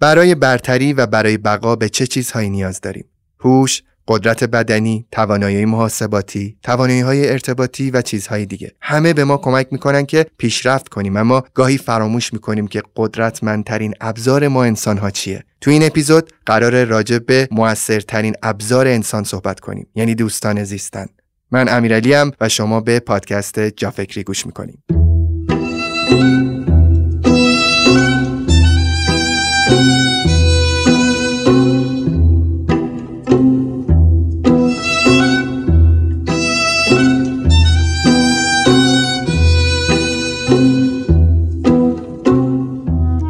برای برتری و برای بقا به چه چیزهایی نیاز داریم؟ هوش قدرت بدنی، توانایی محاسباتی، توانایی های ارتباطی و چیزهای دیگه. همه به ما کمک می‌کنن که پیشرفت کنیم اما گاهی فراموش می‌کنیم که قدرتمندترین ابزار ما انسان ها چیه. تو این اپیزود قرار راجع به موثرترین ابزار انسان صحبت کنیم یعنی دوستان زیستن. من امیرعلی و شما به پادکست جافکری گوش می‌کنیم.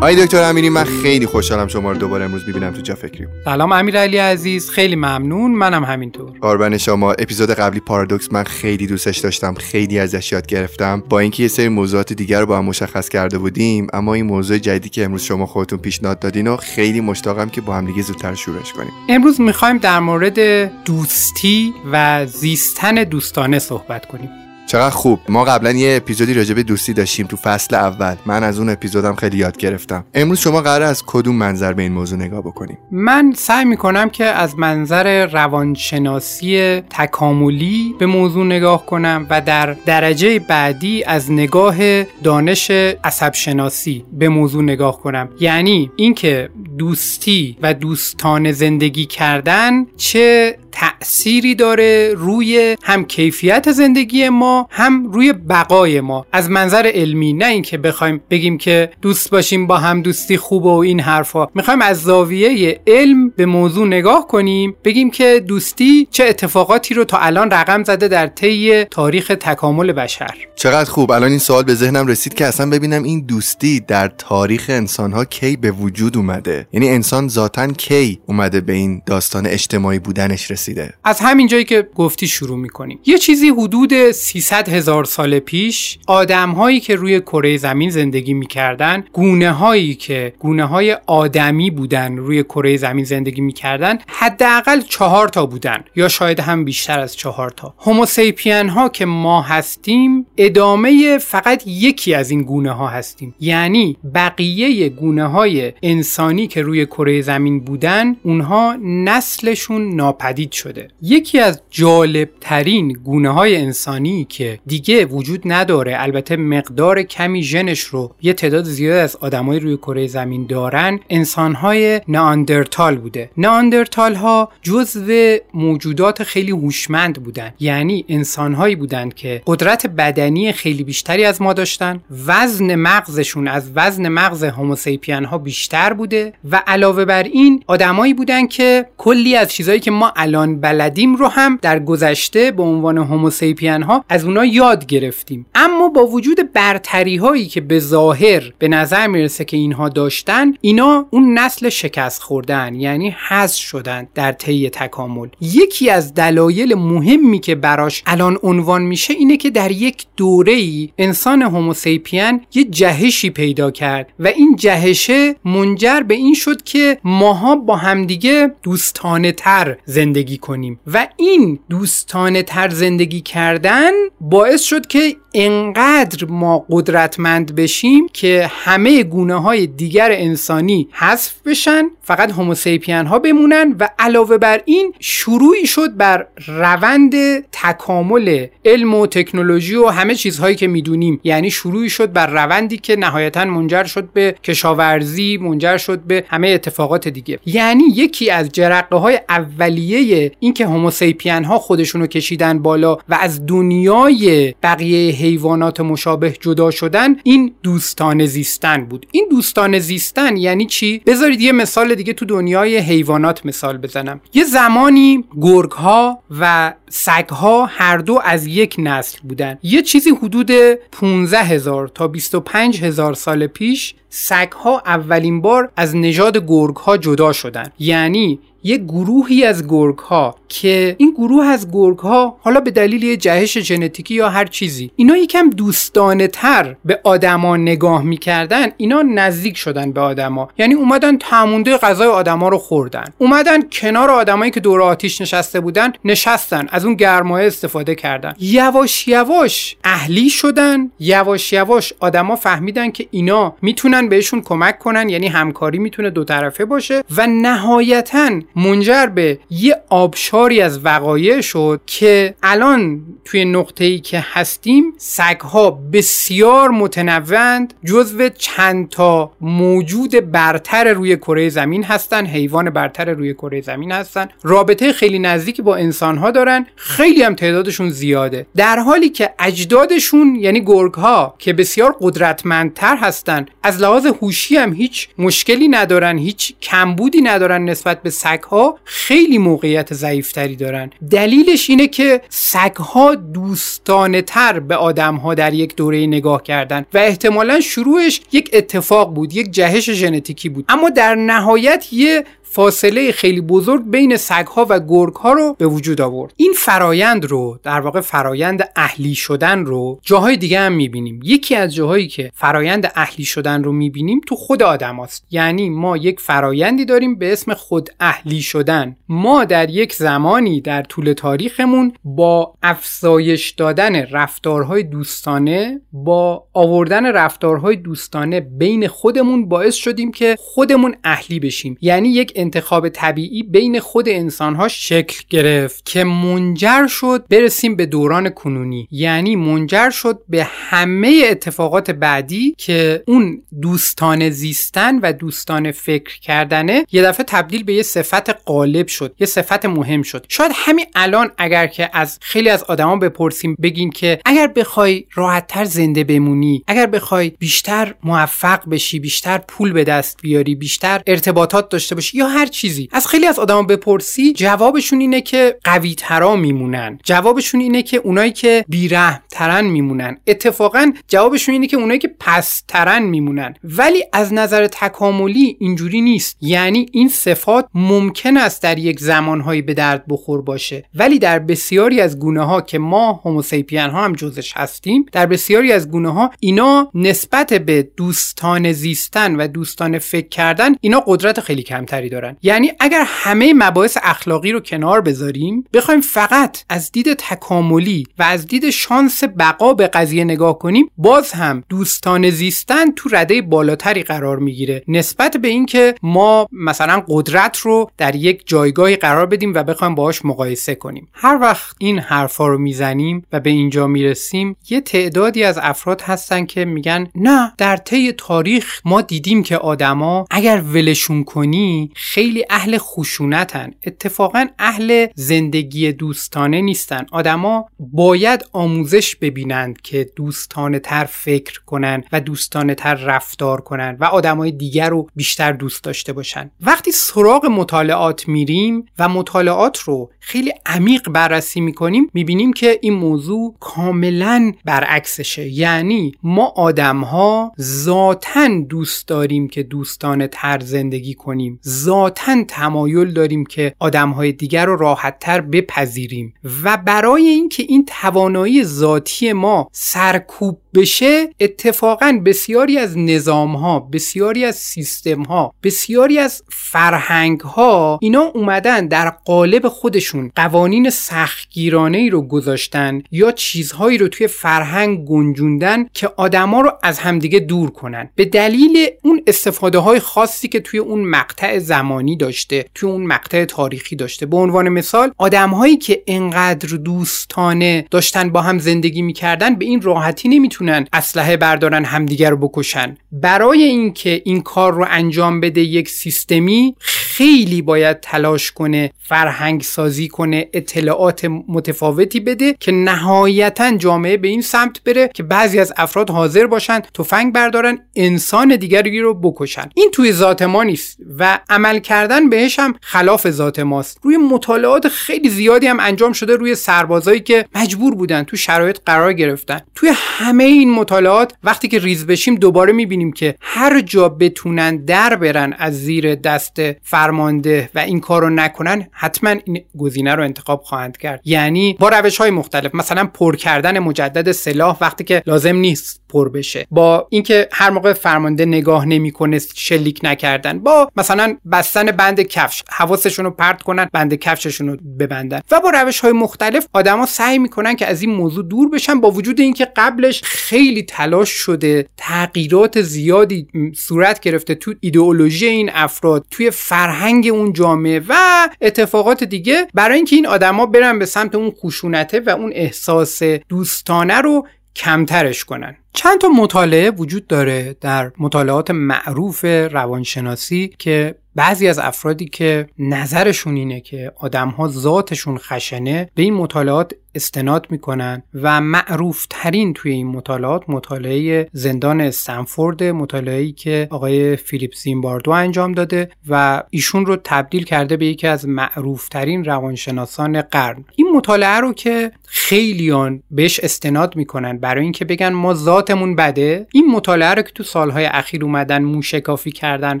آی دکتر امیری من خیلی خوشحالم شما رو دوباره امروز می‌بینم تو جا فکری سلام امیرعلی عزیز خیلی ممنون. منم همینطور. قربان شما. اپیزود قبلی پارادوکس من خیلی دوستش داشتم خیلی ازش یاد گرفتم. با اینکه یه سری موضوعات دیگر رو با هم مشخص کرده بودیم اما این موضوع جدیدی که امروز شما خودتون پیشنهاد دادین و خیلی مشتاقم که با هم دیگه زودتر شروعش کنیم. امروز می‌خوایم در مورد دوستی و زیستن دوستانه صحبت کنیم. چقدر خوب. ما قبلا یه اپیزودی راجع به دوستی داشتیم تو فصل اول. من از اون اپیزودم خیلی یاد گرفتم. امروز شما قرار از کدوم منظر به این موضوع نگاه بکنیم؟ من سعی می‌کنم که از منظر روانشناسی تکاملی به موضوع نگاه کنم و در درجه بعدی از نگاه دانش عصب شناسی به موضوع نگاه کنم. یعنی اینکه دوستی و دوستان زندگی کردن چه تأثیری داره روی هم کیفیت زندگی ما هم روی بقای ما. از منظر علمی نه اینکه بخوایم بگیم که دوست باشیم با هم دوستی خوبه و این حرفا. می‌خوایم از زاویه علم به موضوع نگاه کنیم بگیم که دوستی چه اتفاقاتی رو تا الان رقم زده در طی تاریخ تکامل بشر. چقدر خوب. الان این سوال به ذهنم رسید که اصلا ببینم این دوستی در تاریخ انسانها کی به وجود اومده؟ یعنی انسان ذاتا کی اومده به این داستان اجتماعی بودنش رسید از همین جایی که گفتی شروع می‌کنیم. یه چیزی حدود 300 هزار سال پیش آدم هایی که روی کره زمین زندگی می‌کردن گونه هایی که گونه های آدمی بودن روی کره زمین زندگی می‌کردن حداقل چهار تا بودن یا شاید هم بیشتر از چهار تا. هوموسیپین ها که ما هستیم ادامه فقط یکی از این گونه ها هستیم. یعنی بقیه گونه های انسانی که روی کره زمین بودن اونها نسلشون ناپدید شده. یکی از جالب ترین گونه های انسانی که دیگه وجود نداره. البته مقدار کمی ژنش رو یه تعداد زیاد از آدمای روی کره زمین دارن. انسان های ناندرتال بوده. ناندرتال ها جزو موجودات خیلی هوشمند بودن. یعنی انسان هایی بودند که قدرت بدنی خیلی بیشتری از ما داشتن. وزن مغزشون از وزن مغز هوموسیپین ها بیشتر بوده و علاوه بر این آدمایی بودن که کلی از چیزهایی که ما الان بلدیم رو هم در گذشته به عنوان هوموسیپین ها از اونا یاد گرفتیم. اما با وجود برتری هایی که به ظاهر به نظر می‌رسه که اینها داشتن اینا اون نسل شکست خوردن یعنی حذف شدن در طی تکامل. یکی از دلایل مهمی که براش الان عنوان میشه اینه که در یک دوره ای انسان هوموسیپین یه جهشی پیدا کرد و این جهشه منجر به این شد که ماها با همدیگه دوستانه تر زندگی کنیم. و این دوستانه تر زندگی کردن باعث شد که انقدر ما قدرتمند بشیم که همه گونه های دیگر انسانی حذف بشن فقط هوموسیپین ها بمونن و علاوه بر این شروعی شد بر روند تکامل علم و تکنولوژی و همه چیزهایی که می‌دونیم. یعنی شروعی شد بر روندی که نهایتا منجر شد به کشاورزی منجر شد به همه اتفاقات دیگه. یعنی یکی از جرقه های اولیه اینکه هوموسیپین ها خودشونو کشیدن بالا و از دنیای بقیه حیوانات مشابه جدا شدن این دوستان زیستن بود. این دوستان زیستن یعنی چی؟ بذارید یه مثال دیگه تو دنیای حیوانات مثال بزنم. یه زمانی گرگ ها و سگ ها هر دو از یک نسل بودن. یه چیزی حدود 15 هزار تا 25 هزار سال پیش سگ ها اولین بار از نژاد گرگ ها جدا شدن. یعنی یه گروهی از گرگ ها که این گروه از گرگ ها حالا به دلیل یه جهش ژنتیکی یا هر چیزی اینا یکم دوستانه تر به آدما نگاه می‌کردن اینا نزدیک شدن به آدما. یعنی اومدن تمونده غذای آدما رو خوردن. اومدن کنار آدمایی که دور آتیش نشسته بودن نشستن از اون گرمایه استفاده کردن. یواش یواش اهلی شدن یواش یواش آدما فهمیدن که اینا می‌تونن بهشون کمک کنن یعنی همکاری می‌تونه دو طرفه باشه و نهایتا منجر به یه آبشاری از وقایع شد که الان توی نقطه ای که هستیم سگها بسیار متنوعند جزو چند تا موجود برتر روی کره زمین هستن حیوان برتر روی کره زمین هستن. رابطه خیلی نزدیکی با انسان ها دارن. خیلی هم تعدادشون زیاده. در حالی که اجدادشون یعنی گرگ ها که بسیار قدرتمندتر هستن از لحاظ هوشی هم هیچ مشکلی ندارن هیچ کمبودی ندارن نسبت به سگ ها خیلی موقعیت ضعیفتری دارن. دلیلش اینه که سگ ها دوستانه تر به آدم ها در یک دوره نگاه کردن و احتمالا شروعش یک اتفاق بود یک جهش ژنتیکی بود. اما در نهایت یه فاصله خیلی بزرگ بین سگها و گرگها رو به وجود آورد. این فرایند رو در واقع فرایند اهلی شدن رو جاهای دیگه هم می‌بینیم. یکی از جاهایی که فرایند اهلی شدن رو می‌بینیم تو خود آدم هست. یعنی ما یک فرایندی داریم به اسم خود اهلی شدن. ما در یک زمانی در طول تاریخمون با افزایش دادن رفتارهای دوستانه با آوردن رفتارهای دوستانه بین خودمون باعث شدیم که خودمون اهلی بشیم. یعنی یک انتخاب طبیعی بین خود انسانها شکل گرفت که منجر شد برسیم به دوران کنونی. یعنی منجر شد به همه اتفاقات بعدی که اون دوستان زیستن و دوستان فکر کردنه یه دفعه تبدیل به یه صفت غالب شد یه صفت مهم شد. شاید همین الان اگر که از خیلی از آدما بپرسیم بگیم که اگر بخوای راحتتر زنده بمونی اگر بخوای بیشتر موفق بشی بیشتر پول به دست بیاری بیشتر ارتباطات داشته باشی یا هر چیزی از خیلی از آدما بپرسی جوابشون اینه که قوی ترا میمونن. جوابشون اینه که اونایی که بیرحم ترن میمونن. اتفاقا جوابشون اینه که اونایی که پس ترن میمونن. ولی از نظر تکاملی اینجوری نیست. یعنی این صفات ممکن است در یک زمانهایی به درد بخور باشه. ولی در بسیاری از گونه ها که ما هوموسیپین ها هم جزش هستیم در بسیاری از گونه ها اینا نسبت به دوستان زیستن و دوستان فکر کردن اینا قدرت خیلی کمتری دارن. یعنی اگر همه مباحث اخلاقی رو کنار بذاریم بخوایم فقط از دید تکاملی و از دید شانس بقا به قضیه نگاه کنیم باز هم دوستان زیستن تو رده بالاتری قرار می‌گیره. نسبت به اینکه ما مثلا قدرت رو در یک جایگاهی قرار بدیم و بخوایم باهاش مقایسه کنیم. هر وقت این حرفا رو می‌زنیم و به اینجا می‌رسیم یه تعدادی از افراد هستن که میگن نه در طی تاریخ ما دیدیم که آدما اگر ولشون کنی خیلی اهل خشونتن. اتفاقا اهل زندگی دوستانه نیستن. آدما باید آموزش ببینند که دوستانه تر فکر کنن و دوستانه تر رفتار کنن و آدمای دیگر رو بیشتر دوست داشته باشن. وقتی سراغ مطالعات میریم و مطالعات رو خیلی عمیق بررسی می‌کنیم می‌بینیم که این موضوع کاملا برعکسشه. یعنی ما آدم ها ذاتا دوست داریم که دوستانه تر زندگی کنیم. ذاتا تمایل داریم که آدمهای دیگر رو راحتتر بپذیریم. و برای اینکه این توانایی ذاتی ما سرکوب بشه اتفاقا بسیاری از نظام ها بسیاری از سیستم ها بسیاری از فرهنگ ها اینا اومدن در قالب خودشون قوانین سختگیرانه ای رو گذاشتن یا چیزهایی رو توی فرهنگ گنجوندن که آدما رو از همدیگه دور کنن. به دلیل اون استفاده های خاصی که توی اون مقطع زمانی داشته توی اون مقطع تاریخی داشته. به عنوان مثال آدمهایی که انقدر دوستانه داشتن با هم زندگی می‌کردن به این راحتی نمی‌تونن اسلحه بردارن همدیگر رو بکشن. برای اینکه این کار رو انجام بده یک سیستمی خیلی باید تلاش کنه فرهنگ سازی کنه اطلاعات متفاوتی بده که نهایتا جامعه به این سمت بره که بعضی از افراد حاضر باشن تفنگ بردارن انسان دیگری رو بکشن. این توی ذات ما نیست و عمل کردن بهش هم خلاف ذات ماست. روی مطالعات خیلی زیادی هم انجام شده روی سربازایی که مجبور بودن تو شرایط قرار گرفتن. توی همه این مطالعات وقتی که ریز بشیم دوباره می‌بینیم که هر جا بتونن در برن از زیر دست فرمانده و این کار رو نکنن حتما این گزینه رو انتخاب خواهند کرد. یعنی با روش های مختلف مثلا پر کردن مجدد سلاح وقتی که لازم نیست پر بشه. با اینکه هر موقع فرمانده نگاه نمی‌کنه شلیک نکردن. با مثلا بستن بند کفش حواسشون رو پرت کنن بند کفششون رو ببندن. و با روش های مختلف آدما سعی می‌کنن که از این موضوع دور بشن با وجود اینکه قبلش خیلی تلاش شده تغییرات زیادی صورت گرفته تو ایدئولوژی این افراد. توی فرهنگ اون جامعه و اتفاقات دیگه برای اینکه این آدما برن به سمت اون خشونته و اون احساس دوستانه رو کمترش کنن. چند تا مطالعه وجود داره در مطالعات معروف روانشناسی که بعضی از افرادی که نظرشون اینه که آدمها ذاتشون خشنه به این مطالعات استناد می‌کنن و معروف ترین توی این مطالعات مطالعه زندان استنفورد مطالعه‌ای که آقای فیلیپ زیمباردو انجام داده و ایشون رو تبدیل کرده به یکی از معروف ترین روانشناسان قرن. این مطالعه رو که خیلیان بهش استناد می‌کنن برای اینکه بگن ما ذاتمون بده این مطالعه رو که تو سالهای اخیر اومدن موشکافی کردن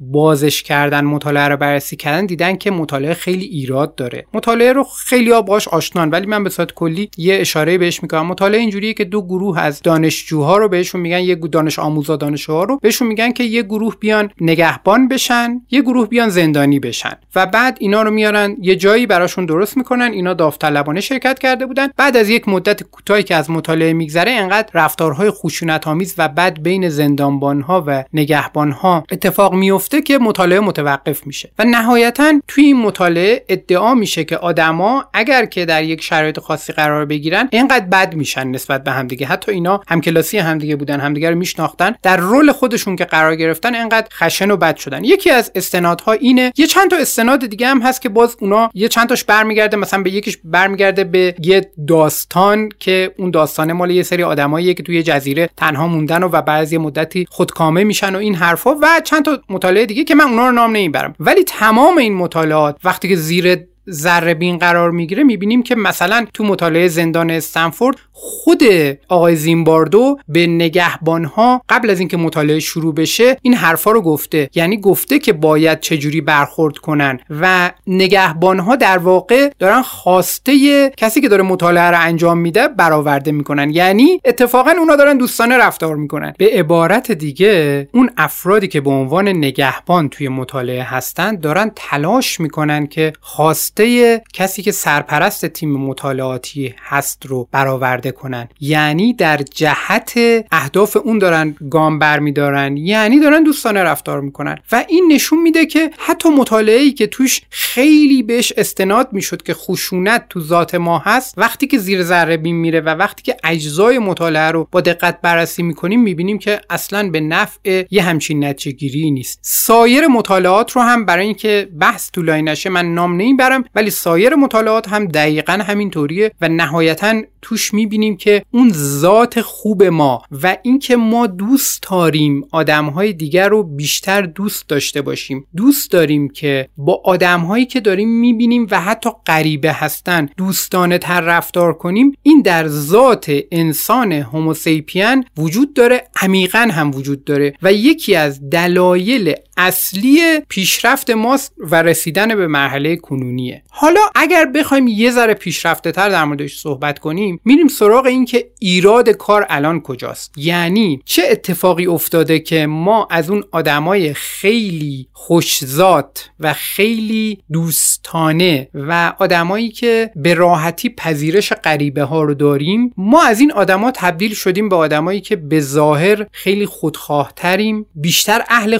بازش کردن مطالعه رو بررسی کردن دیدن که مطالعه خیلی ایراد داره. مطالعه رو خیلی باش آشنان ولی من به صورت کلی یه اشاره بهش می‌کنم. مطالعه اینجوریه که دو گروه از دانشجوها رو بهشون میگن یه دانش آموزا دانشجوها رو بهشون میگن که یه گروه بیان نگهبان بشن یه گروه بیان زندانی بشن. و بعد اینا رو میارن یه جایی براشون درست می‌کنن اینا داوطلبانه شرکت کرده بودن. بعد از یک مدت کوتاهی که از مطالعه میگذره انقدر رفتارهای خشونت آمیز و بد بین زندانبانها و نگهبانها اتفاق میفته که مطالعه متوقف میشه. و نهایتا توی این مطالعه ادعا میشه که آدما اگر که در یک شرایط خاصی قرار بگیرن اینقدر بد میشن نسبت به همدیگه. حتی اینا همکلاسی همدیگه بودن همدیگه رو میشناختن در رول خودشون که قرار گرفتن اینقدر خشن و بد شدن. یکی از استنادها اینه یه چند تا استناد دیگه هم هست که باز اونا یه چند تاش برمیگرده مثلا به یکیش برمیگرده به یه داستان که اون داستانه مال یه سری آدمایی که توی جزیره تنها موندن و, بعضی مدتی خودکامه میشن و این حرفا. و چند تا مطالعه دیگه که من اونا رو نام نمی‌برم. ولی تمام این مطالعات وقتی که زیر ذره بین قرار می‌گیره می‌بینیم که مثلا تو مطالعه زندان استنفورد خود آقای زیمباردو به نگهبانها قبل از اینکه مطالعه شروع بشه این حرفا رو گفته. یعنی گفته که باید چجوری برخورد کنن. و نگهبانها در واقع دارن خواسته کسی که داره مطالعه رو انجام میده برآورده می‌کنن. یعنی اتفاقا اونا دارن دوستانه رفتار می‌کنن. به عبارت دیگه اون افرادی که به عنوان نگهبان توی مطالعه هستن دارن تلاش می‌کنن که خواسته کسی که سرپرست تیم مطالعاتی هست رو برآورده کنن. یعنی در جهت اهداف اون دارن گام برمیدارن یعنی دارن دوستانه رفتار می‌کنن. و این نشون میده که حتی مطالعه ای که توش خیلی بهش استناد می‌شد که خشونت تو ذات ما هست وقتی که زیر ذره بین میره و وقتی که اجزای مطالعه رو با دقت بررسی می‌کنیم می‌بینیم که اصلا به نفع یه همچین نتیجه گیری نیست. سایر مطالعات رو هم برای اینکه بحث طولانی نشه من نام نمی‌برم. ولی سایر مطالعات هم دقیقا همینطوریه و نهایتا توش می‌بینیم که اون ذات خوب ما و اینکه ما دوست داریم آدمهای دیگر رو بیشتر دوست داشته باشیم. دوست داریم که با آدمهایی که داریم می‌بینیم و حتی غریبه هستن دوستانه تر رفتار کنیم این در ذات انسان هوموسیپین وجود داره عمیقا هم وجود داره و یکی از دلایل اصلی پیشرفت ماست و رسیدن به مرحله کنونیه. حالا اگر بخوایم یه ذره پیشرفته تر در موردش صحبت کنیم میریم سراغ این که ایراد کار الان کجاست. یعنی چه اتفاقی افتاده که ما از اون آدمای خیلی خوشزاد و خیلی دوستانه و آدمایی که به راحتی پذیرش غریبه ها رو داریم ما از این آدما تبدیل شدیم به آدمایی که به ظاهر خیلی خودخواهتریم بیشتر اهل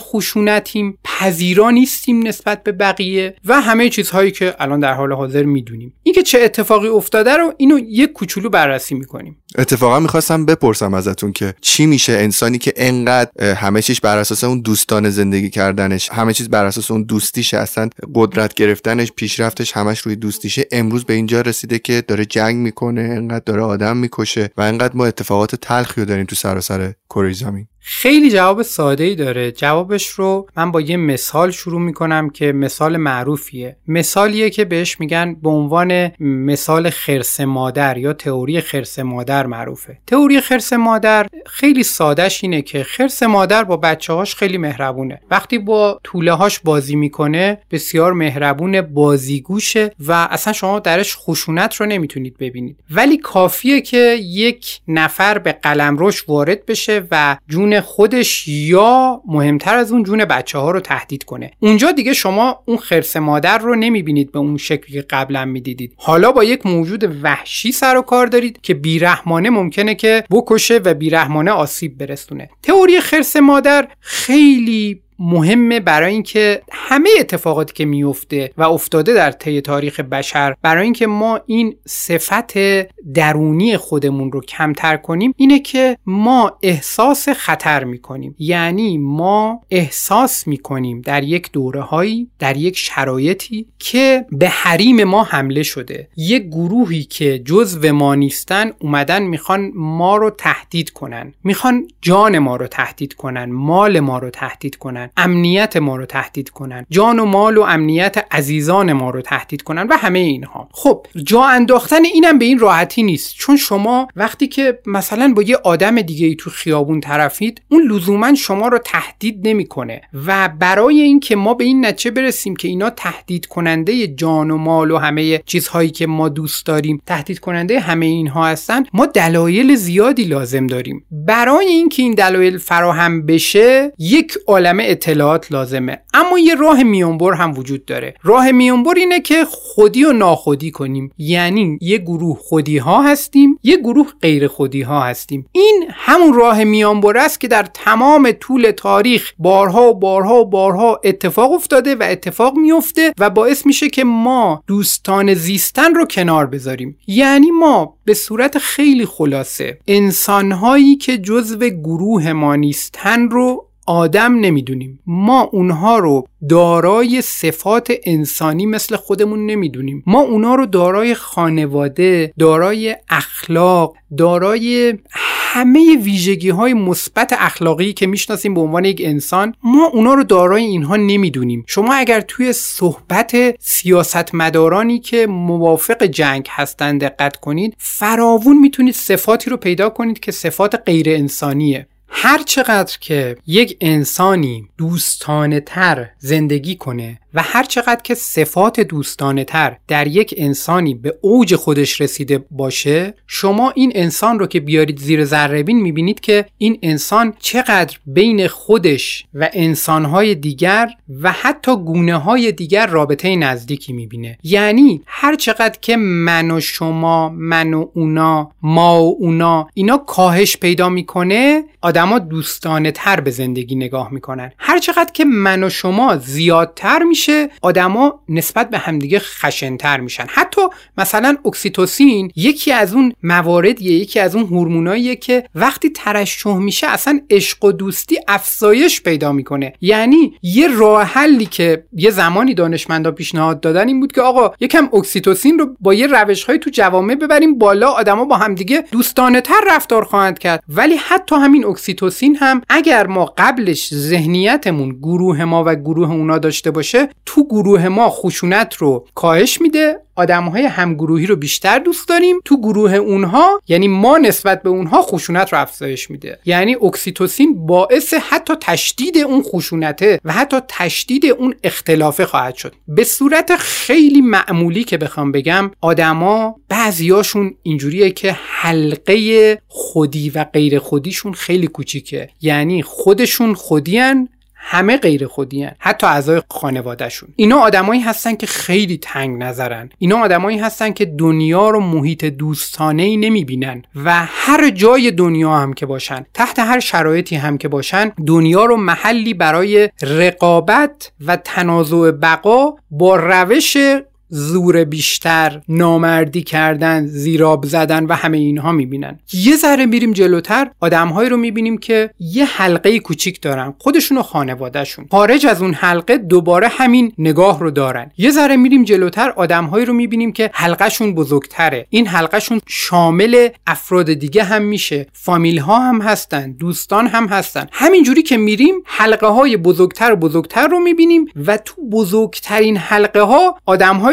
خشونتیم پذیرا نیستیم نسبت به بقیه و همه چیزهایی که الان در حال حاضر می‌دونیم. اینکه چه اتفاقی افتاده رو اینو یک کوچولو بررسی می‌کنیم. اتفاقا می‌خواستم بپرسم ازتون که چی میشه انسانی که انقدر همه چیز بر اساس اون دوستان زندگی کردنش همه چیز بر اساس اون دوستیشه اصلا قدرت گرفتنش پیشرفتش همش روی دوستیشه امروز به اینجا رسیده که داره جنگ می‌کنه انقدر داره آدم می‌کشه و انقدر ما اتفاقات تلخی رو داریم تو سراسر کره زمین. خیلی جواب ساده ای داره. جوابش رو من با یه مثال شروع می‌کنم که مثال معروفیه. مثالیه که بهش میگن به عنوان مثال خرس مادر یا تئوری خرس مادر معروفه. تئوری خرس مادر خیلی سادهش اینه که خرس مادر با بچه هاش خیلی مهربونه. وقتی با طوله هاش بازی می‌کنه بسیار مهربون بازیگوشه و اصلا شما درش خشونت رو نمی‌تونید ببینید. ولی کافیه که یک نفر به قلمروش وارد بشه و جون خودش یا مهمتر از اون جون بچه ها رو تهدید کنه. اونجا دیگه شما اون خرس مادر رو نمی‌بینید به اون شکلی که قبلا می‌دیدید. حالا با یک موجود وحشی سر و کار دارید که بیرحمانه ممکنه که بکشه و بیرحمانه آسیب برسونه. تئوری خرس مادر خیلی مهمه برای اینکه همه اتفاقاتی که میفته و افتاده در طی تاریخ بشر برای اینکه ما این صفت درونی خودمون رو کمتر کنیم اینه که ما احساس خطر می‌کنیم. یعنی ما احساس می‌کنیم در یک دوره هایی در یک شرایطی که به حریم ما حمله شده. یک گروهی که جزو ما نیستن اومدن می‌خوان ما رو تهدید کنن. می‌خوان جان ما رو تهدید کنن مال ما رو تهدید کنن. امنیت ما رو تهدید کنن. جان و مال و امنیت عزیزان ما رو تهدید کنن و همه اینها. خب جا انداختن اینم به این راحتی نیست. چون شما وقتی که مثلا با یه آدم دیگه ای تو خیابون طرفید اون لزوما شما رو تهدید نمی‌کنه. و برای اینکه ما به این نتیجه برسیم که اینا تهدید کننده جان و مال و همه چیزهایی که ما دوست داریم تهدید کننده همه اینها هستن ما دلایل زیادی لازم داریم. برای اینکه این دلایل فراهم بشه یک عالمه اطلاعات لازمه. اما یه راه میانبر هم وجود داره. راه میانبر اینه که خودی و ناخودی کنیم. یعنی یه گروه خودی ها هستیم یه گروه غیر خودی ها هستیم. این همون راه میانبر است که در تمام طول تاریخ بارها و بارها و بارها اتفاق افتاده و اتفاق میفته و باعث میشه که ما دوستان زیستن رو کنار بذاریم. یعنی ما به صورت خیلی خلاصه انسانهایی که جزو گروه ما نیستن رو آدم نمی‌دونیم. ما اونها رو دارای صفات انسانی مثل خودمون نمی‌دونیم. ما اونها رو دارای خانواده دارای اخلاق دارای همه ویژگی های مثبت اخلاقی که می‌شناسیم به عنوان یک انسان ما اونا رو دارای اینها نمی‌دونیم. شما اگر توی صحبت سیاستمدارانی که موافق جنگ هستند دقت کنید فراوون می‌تونید صفاتی رو پیدا کنید که صفات غیر انسانیه. هر چقدر که یک انسانی دوستانه تر زندگی کنه و هر چقدر که صفات دوستانه تر در یک انسانی به اوج خودش رسیده باشه شما این انسان رو که بیارید زیر ذرهبین می‌بینید که این انسان چقدر بین خودش و انسانهای دیگر و حتی گونه های دیگر رابطه نزدیکی می‌بینه. یعنی هر چقدر که من و شما من و اونا ما و اونا اینا کاهش پیدا می‌کنه آدما دوستانه تر به زندگی نگاه می‌کنن. هر چقدر که من و شما زیادتر میشه آدما نسبت به همدیگه خشنتر میشن. حتی مثلا اکسیتوسین یکی از اون مواردیه یکی از اون هورموناییه که وقتی ترشح میشه اصلا عشق و دوستی افزایش پیدا می‌کنه. یعنی یه راه حلی که یه زمانی دانشمندا پیشنهاد دادن این بود که آقا یکم اکسیتوسین رو با یه روش تو جوامع ببریم بالا آدما با همدیگه دوستانه تر رفتار خواهند کرد. ولی حتی همین اکسیتوسین هم اگر ما قبلش ذهنیتمون گروه ما و گروه اونا داشته باشه تو گروه ما خشونت رو کاهش میده آدم های همگروهی رو بیشتر دوست داریم. تو گروه اونها یعنی ما نسبت به اونها خشونت رو افزایش میده. یعنی اکسیتوسین باعث حتی تشدید اون خشونته و حتی تشدید اون اختلافه خواهد شد. به صورت خیلی معمولی که بخوام بگم آدما بعضیاشون اینجوریه که حلقه خودی و غیر خودیشون خیلی کوچیکه. یعنی خودشون خودیان همه غیر خودی هن. حتی اعضای خانوادهشون اینا آدمایی هستن که خیلی تنگ نظرن اینا آدمایی هستن که دنیا رو محیط دوستانه ای نمی‌بینن و هر جای دنیا هم که باشن تحت هر شرایطی هم که باشن دنیا رو محلی برای رقابت و تنازع بقا با روش زور بیشتر نامردی کردن زیراب زدن و همه اینها می‌بینن. یه ذره میریم جلوتر آدمهایی رو می‌بینیم که یه حلقه کوچیک دارن خودشون و خانوادهشون. خارج از اون حلقه دوباره همین نگاه رو دارن. یه ذره میریم جلوتر آدمهایی رو می‌بینیم که حلقهشون بزرگتره. این حلقهشون شامل افراد دیگه هم میشه. فامیل ها هم هستن دوستان هم هستن. همینجوری که میریم حلقه های بزرگتر و بزرگتر رو می‌بینیم و تو بزرگترین حلقه ها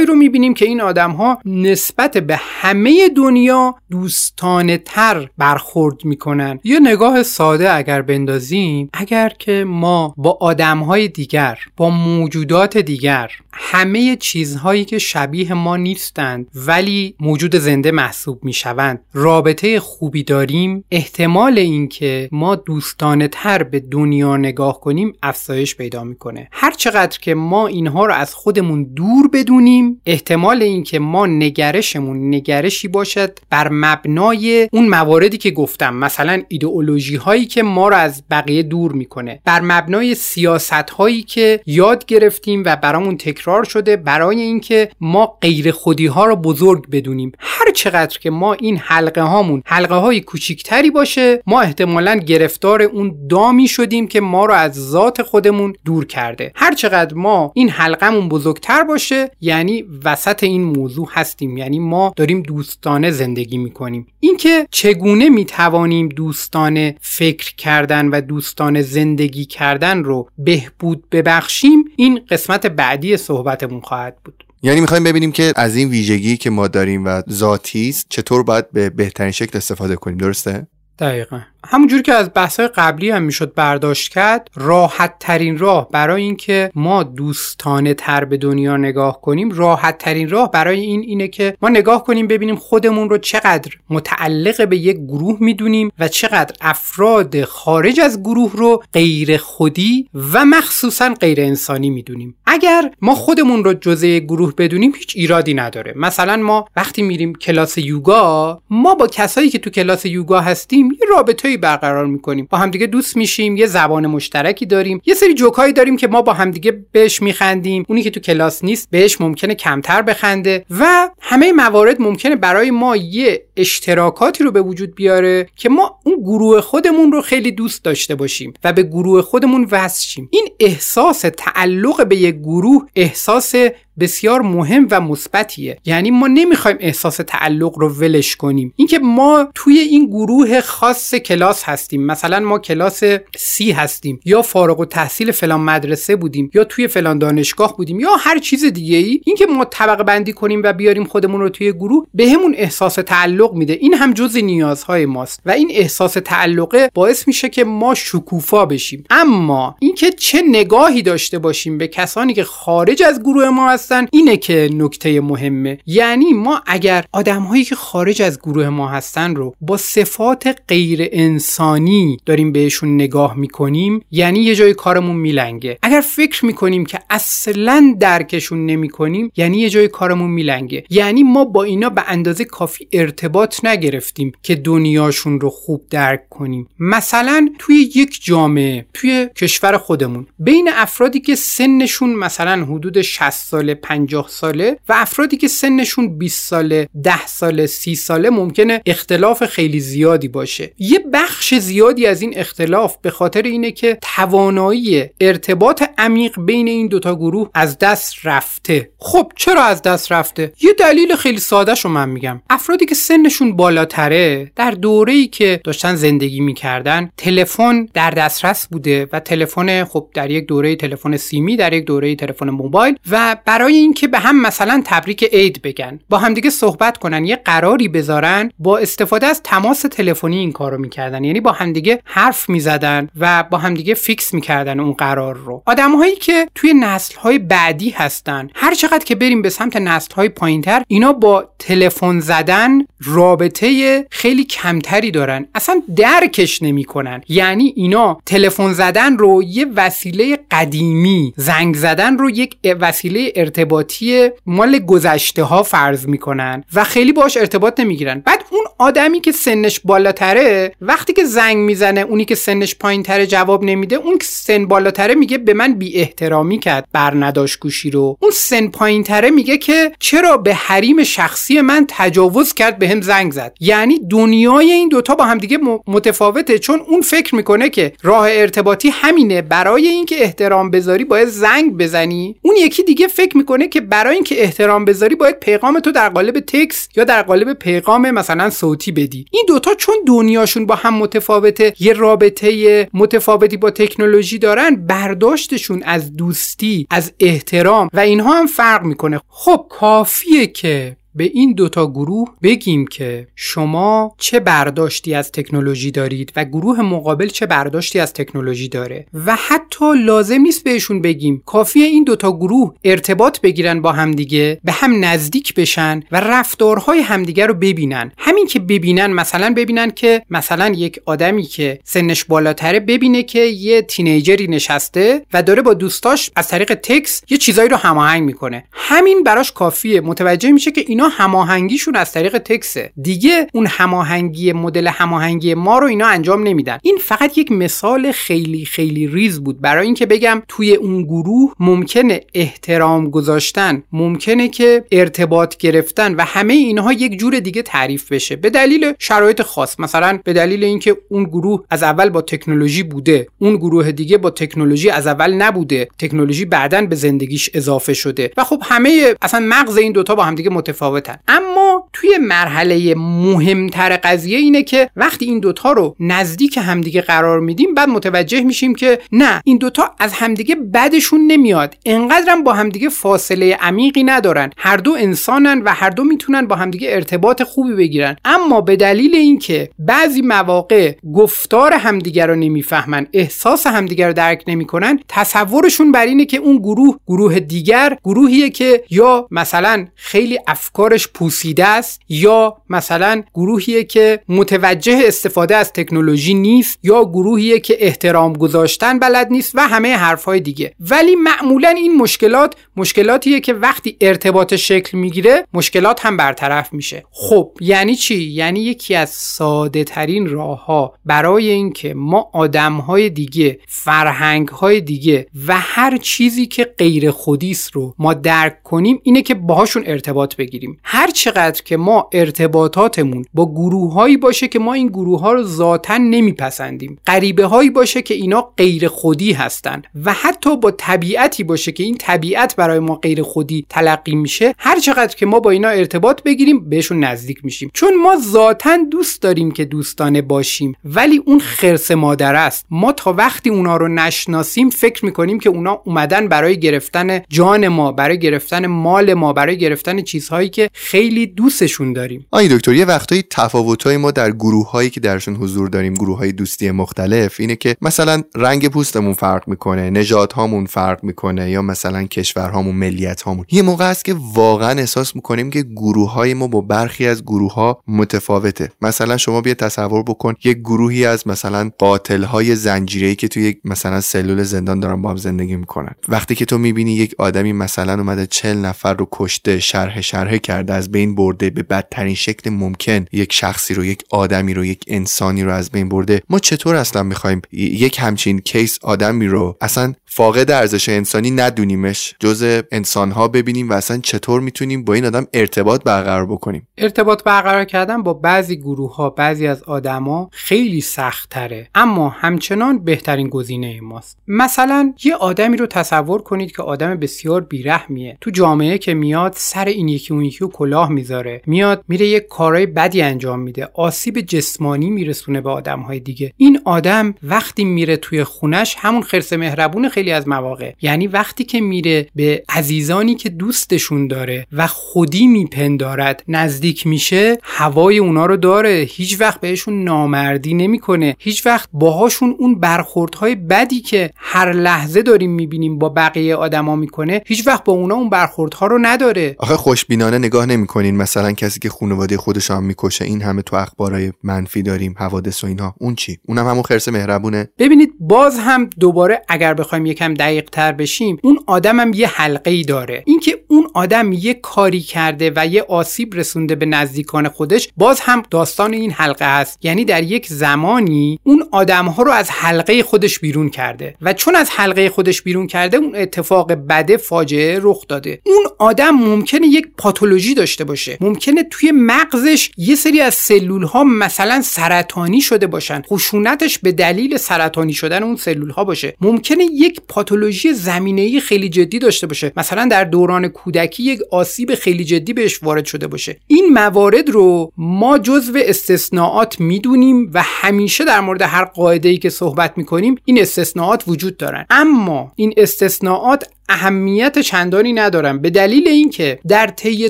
آدمهایی رو می‌بینیم که این آدم ها نسبت به همه دنیا دوستانه تر برخورد می‌کنن. یه نگاه ساده اگر بندازیم اگر که ما با آدم های دیگر با موجودات دیگر همه چیزهایی که شبیه ما نیستند ولی موجود زنده محسوب می‌شوند. رابطه خوبی داریم. احتمال اینکه ما دوستانه تر به دنیا نگاه کنیم افزایش پیدا می‌کنه. هر چقدر که ما اینها رو از خودمون دور بدونیم احتمال اینکه ما نگرشمون نگرشی باشد بر مبنای اون مواردی که گفتم مثلا ایدئولوژی هایی که ما رو از بقیه دور می‌کنه. بر مبنای سیاست هایی که یاد گرفتیم و برامون تکرار شده برای اینکه ما غیر خودی ها رو بزرگ بدونیم. هر چقدر که ما این حلقه هامون حلقه های کوچیکتری باشه ما احتمالا گرفتار اون دامی شدیم که ما رو از ذات خودمون دور کرده. هر چقدر ما این حلقمون بزرگتر باشه یعنی وسط این موضوع هستیم. یعنی ما داریم دوستانه زندگی می‌کنیم. اینکه چگونه می‌توانیم دوستانه فکر کردن و دوستانه زندگی کردن رو بهبود ببخشیم این قسمت بعدی صحبتمون خواهد بود. یعنی می‌خوایم ببینیم که از این ویژگی که ما داریم و ذاتی است چطور باید به بهترین شکل استفاده کنیم درسته؟ دقیقا. همونجور که از بحث‌های قبلی هم می‌شد برداشت کرد راحت ترین راه برای اینکه ما دوستانه تر به دنیا نگاه کنیم راحت ترین راه برای این اینه که ما نگاه کنیم ببینیم خودمون رو چقدر متعلق به یک گروه می‌دونیم و چقدر افراد خارج از گروه رو غیر خودی و مخصوصا غیر انسانی می‌دونیم. اگر ما خودمون رو جزء گروه بدونیم هیچ ایرادی نداره. مثلا ما وقتی میریم کلاس یوگا ما با کسایی که تو کلاس یوگا هستیم یه رابطه برقرار می‌کنیم. با همدیگه دوست میشیم یه زبان مشترکی داریم یه سری جوکایی داریم که ما با همدیگه بهش میخندیم. اونی که تو کلاس نیست بهش ممکنه کمتر بخنده و همه موارد ممکنه برای ما یه اشتراکاتی رو به وجود بیاره که ما اون گروه خودمون رو خیلی دوست داشته باشیم و به گروه خودمون وصل شیم. این احساس تعلق به یک گروه احساس بسیار مهم و مثبتیه. یعنی ما نمی‌خوایم احساس تعلق رو ولش کنیم. اینکه ما توی این گروه خاص کلاس هستیم. مثلا ما کلاس سی هستیم یا فارغ و تحصیل فلان مدرسه بودیم یا توی فلان دانشگاه بودیم یا هر چیز دیگه ای اینکه ما طبقه بندی کنیم و بیاریم خودمون رو توی گروه بهمون احساس تعلق میده. این هم جز نیازهای ماست و این احساس تعلقه باعث میشه که ما شکوفا بشیم. اما اینکه چه نگاهی داشته باشیم به کسانی که خارج از گروه ما هستن اینه که نکته مهمه. یعنی ما اگر آدمهایی که خارج از گروه ما هستن رو با صفات غیر انسانی داریم بهشون نگاه می‌کنیم یعنی یه جای کارمون میلنگه. اگر فکر می‌کنیم که اصلا درکشون نمی‌کنیم یعنی یه جای کارمون میلنگه. یعنی ما با اینا به اندازه کافی ارتباط نگرفتیم که دنیاشون رو خوب درک کنیم. مثلا توی یک جامعه توی کشور خودمون بین افرادی که سنشون مثلا حدود 60 ساله 50 ساله و افرادی که سنشون 20 ساله 10 ساله 30 ساله ممکنه اختلاف خیلی زیادی باشه. یه بخش زیادی از این اختلاف به خاطر اینه که توانایی ارتباط عمیق بین این دوتا گروه از دست رفته. خب چرا از دست رفته؟ یه دلیل خیلی ساده شو من میگم. افرادی که سنشون بالاتره در دوره ای که داشتن زندگی می‌کردن تلفن در دسترس بوده و تلفن خب در یک دوره تلفن سیمی در یک دوره تلفن موبایل و برای اینکه به هم مثلا تبریک عید بگن با همدیگه صحبت کنن یه قراری بذارن با استفاده از تماس تلفنی این کارو می‌کردن. یعنی با همدیگه حرف می‌زدن و با همدیگه فیکس می‌کردن اون قرار رو. آدمهایی که توی نسل های بعدی هستن هر چقدر که بریم به سمت نسل های پایینتر اینا با تلفن زدن رابطه خیلی کمتری دارن. اصلا درکش نمی‌کنن. یعنی اینا تلفن زدن رو یه وسیله قدیمی زنگ زدن رو یک وسیله ارتباطی مال گذشته ها فرض می‌کنن و خیلی باش ارتباط نمی‌گیرن. بعد اون آدمی که سنش بالاتره وقتی که زنگ می‌زنه اونی که سنش پایینتره جواب نمیده اون که سن بالاتره میگه به من بی احترامی کرد بر نداشت گوشی رو. اون سن پایینتره میگه که چرا به حریم شخصی من تجاوز کرد به هم زنگ زد. یعنی دنیای این دوتا با همدیگه متفاوته چون اون فکر می‌کنه که راه ارتباطی همینه. برای اینکه احترام بذاری باید زنگ بزنی. اون یکی دیگه فکر می‌کنه که برای اینکه احترام بذاری باید پیغام تو در قالب تکس یا در قالب پیغام مثلا صوتی بدی. این دوتا چون دنیاشون با هم متفاوته یه رابطه متفاوتی با تکنولوژی دارن برداشتشون از دوستی از احترام و اینها هم فرق می‌کنه. خب کافیه که به این دوتا گروه بگیم که شما چه برداشتی از تکنولوژی دارید و گروه مقابل چه برداشتی از تکنولوژی داره و حتی لازم نیست بهشون بگیم. کافیه این دوتا گروه ارتباط بگیرن با همدیگه به هم نزدیک بشن و رفتارهای همدیگه رو ببینن. همین که ببینن مثلا ببینن که مثلا یک آدمی که سنش بالاتره ببینه که یه تینیجری نشسته و داره با دوستاش از طریق تکس یه چیزایی رو هماهنگ می‌کنه. همین براش کافیه. متوجه میشه که هماهنگیشون از طریق تکسه. دیگه اون هماهنگی مدل هماهنگی ما رو اینا انجام نمیدن. این فقط یک مثال خیلی خیلی ریز بود. برای اینکه بگم توی اون گروه ممکنه احترام گذاشتن ممکنه که ارتباط گرفتن و همه اینها یک جور دیگه تعریف بشه. به دلیل شرایط خاص. مثلا به دلیل اینکه اون گروه از اول با تکنولوژی بوده اون گروه دیگه با تکنولوژی از اول نبوده. تکنولوژی بعدا به زندگیش اضافه شده. و خب همه اصلا مغز این دوتا با همدیگه متفاوت اما توی مرحله مهمتر قضیه اینه که وقتی این دوتا رو نزدیک همدیگه قرار میدیم بعد متوجه میشیم که نه این دوتا از همدیگه بدشون نمیاد. انقدرم با همدیگه فاصله عمیقی ندارن. هر دو انسانن و هر دو می‌تونن با همدیگه ارتباط خوبی بگیرن. اما به دلیل اینکه بعضی مواقع گفتار همدیگه رو نمی‌فهمن احساس همدیگه رو درک نمی‌کنن تصورشون بر اینه که اون گروه گروه دیگر گروهیه که یا مثلا خیلی افکار افکارش پوسیده است یا مثلا گروهیه که متوجه استفاده از تکنولوژی نیست یا گروهیه که احترام گذاشتن بلد نیست و همه حرفهای دیگه. ولی معمولا این مشکلات مشکلاتیه که وقتی ارتباط شکل می‌گیره مشکلات هم برطرف میشه. خب یعنی چی؟ یعنی یکی از ساده ترین راه ها برای اینکه ما آدم های دیگه فرهنگ های دیگه و هر چیزی که غیر خودیست رو ما درک کنیم اینه که باهاشون ارتباط بگیریم. هر چقدر که ما ارتباطاتمون با گروه هایی باشه که ما این گروه ها رو ذاتا نمیپسندیم. غریبه هایی باشه که اینا غیر خودی هستن و حتی با طبیعتی باشه که این طبیعت برای ما غیر خودی تلقی میشه هر چقدر که ما با اینا ارتباط بگیریم بهشون نزدیک میشیم. چون ما ذاتا دوست داریم که دوستانه باشیم ولی اون خرس مادر است. ما تا وقتی اونا رو نشناسیم فکر می‌کنیم که اونا اومدن برای گرفتن جان ما برای گرفتن مال ما برای گرفتن چیزهایی که خیلی دوستشون داریم. آی دکتر یه وقتایی تفاوتای ما در گروه هایی که درشون حضور داریم گروه های دوستی مختلف اینه که مثلا رنگ پوستمون فرق می‌کنه نژاد هامون فرق می‌کنه یا مثلا کشورهامون ملیت هامون یه موقع است که واقعا احساس می‌کنیم که گروه های ما با برخی از گروه ها متفاوته. مثلا شما بیا تصور بکن یک گروهی از مثلا قاتل های زنجیره که توی مثلا سلول زندان دارن با هم زندگی می‌کنن. وقتی که تو می‌بینی یک آدمی مثلا اومده چل نفر رو کشته شرح شرح کرده از بین برده به بدترین شکل ممکن یک شخصی رو یک آدمی رو یک انسانی رو از بین برده. ما چطور اصلا می‌خوایم یک همچین کیس آدمی رو اصلا فاقد ارزش انسانی ندونیمش. جز انسانها ببینیم و اصلا چطور می‌تونیم با این آدم ارتباط برقرار بکنیم. ارتباط برقرار کردن با بعضی گروه ها بعضی از آدما خیلی سخت تره اما همچنان بهترین گزینه ماست. مثلا یه آدمی رو تصور کنید که آدم بسیار بیرحمیه. تو جامعه که میاد سر این یکی اون یکی کلاه می‌ذاره. میاد میره یه کارهای بدی انجام میده. آسیب جسمانی میرسونه به آدم های دیگه. این آدم وقتی میره توی خونش همون خرس مهربون خیلی از مواقع. یعنی وقتی که میره به عزیزانی که دوستشون داره و خودی میپندارد نزدیک میشه هوای اونا رو داره. هیچ وقت بهشون نامردی نمی‌کنه. هیچ وقت باهاشون اون برخوردهای بدی که هر لحظه داریم می‌بینیم با بقیه آدما می‌کنه هیچ وقت با اونا اون برخوردها رو نداره. آخه خوشبینانه نگاه نمی‌کنین. مثلا کسی که خانواده خودش هم می‌کشه این همه تو اخبارای منفی داریم حوادث و اینها. اون چی؟ اونم همون خرس مهربونه؟ ببینید باز هم دوباره اگر بخوایم یکم دقیق تر بشیم اون آدم هم یه حلقه ای داره. اینکه اون آدم یه کاری کرده و یه آسیب رسونده به نزدیکان خودش باز هم داستان این حلقه هست یعنی در یک زمانی اون آدم ها رو از حلقه خودش بیرون کرده و چون از حلقه خودش بیرون کرده اون اتفاق بده فاجعه رخ داده. اون آدم ممکنه یک پاتولوژی داشته باشه. ممکنه توی مغزش یه سری از سلول ها مثلا سرطانی شده باشن. خشونتش به دلیل سرطانی شدن اون سلول ها باشه. ممکنه یک پاتولوژی زمینه خیلی جدی داشته باشه. مثلا در دوران کودکی یک آسیب خیلی جدی بهش وارد شده باشه. این موارد رو ما جزو استثناءات می‌دونیم و همیشه در مورد هر قاعده ای که صحبت می‌کنیم این استثناءات وجود دارن. اما این استثناءات اهمیت چندانی ندارن به دلیل اینکه در طی